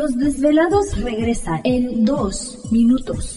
Los Desvelados regresa en 2 minutos.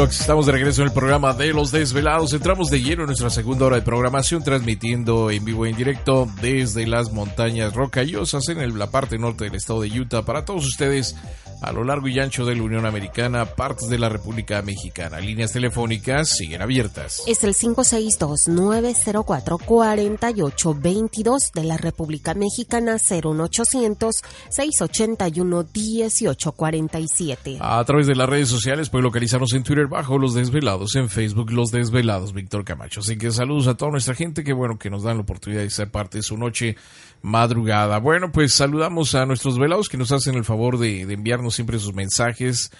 Estamos de regreso en el programa de Los Desvelados. Entramos de lleno en nuestra segunda hora de programación, transmitiendo en vivo e en directo desde las montañas rocallosas en la parte norte del estado de Utah para todos ustedes a lo largo y ancho de la Unión Americana, partes de la República Mexicana. Líneas telefónicas siguen abiertas. Es el 562-904-4822 de la República Mexicana, 01800-681-1847. A través de las redes sociales puede localizarnos en Twitter bajo Los Desvelados, en Facebook Los Desvelados, Víctor Camacho. Así que saludos a toda nuestra gente, que bueno que nos dan la oportunidad de ser parte de su noche madrugada. Bueno, pues saludamos a nuestros velados que nos hacen el favor de enviarnos siempre sus mensajes,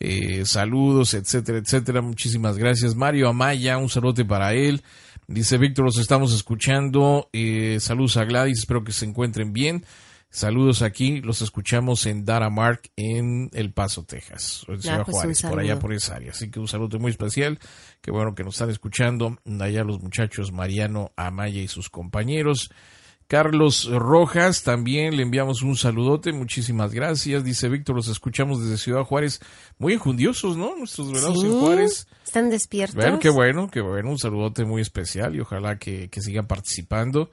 eh, saludos, etcétera, etcétera. Muchísimas gracias. Mario Amaya, un saludo para él. Dice Víctor, los estamos escuchando. Eh, saludos a Gladys, espero que se encuentren bien. Saludos aquí, los escuchamos en Dara Mark en El Paso, Texas, en Ciudad pues Juárez, por allá por esa área. Así que un saludo muy especial, qué bueno que nos están escuchando allá los muchachos Mariano Amaya y sus compañeros. Carlos Rojas, también le enviamos un saludote, muchísimas gracias. Dice Víctor, los escuchamos desde Ciudad Juárez. Muy enjundiosos, ¿no? Nuestros velados en Juárez. Están despiertos. Bueno, qué bueno, qué bueno. Un saludote muy especial y ojalá que, sigan participando.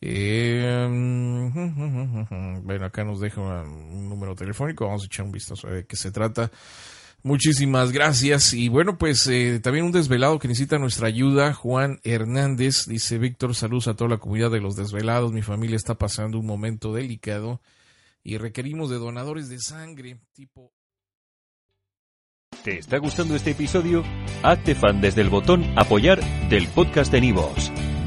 Eh, bueno, acá nos deja un número telefónico. Vamos a echar un vistazo a ver de qué se trata. Muchísimas gracias. Y bueno, pues eh, también un desvelado que necesita nuestra ayuda, Juan Hernández. Dice Víctor, saludos a toda la comunidad de los desvelados. Mi familia está pasando un momento delicado y requerimos de donadores de sangre tipo... ¿Te está gustando este episodio? Hazte fan desde el botón apoyar del podcast de Nivos.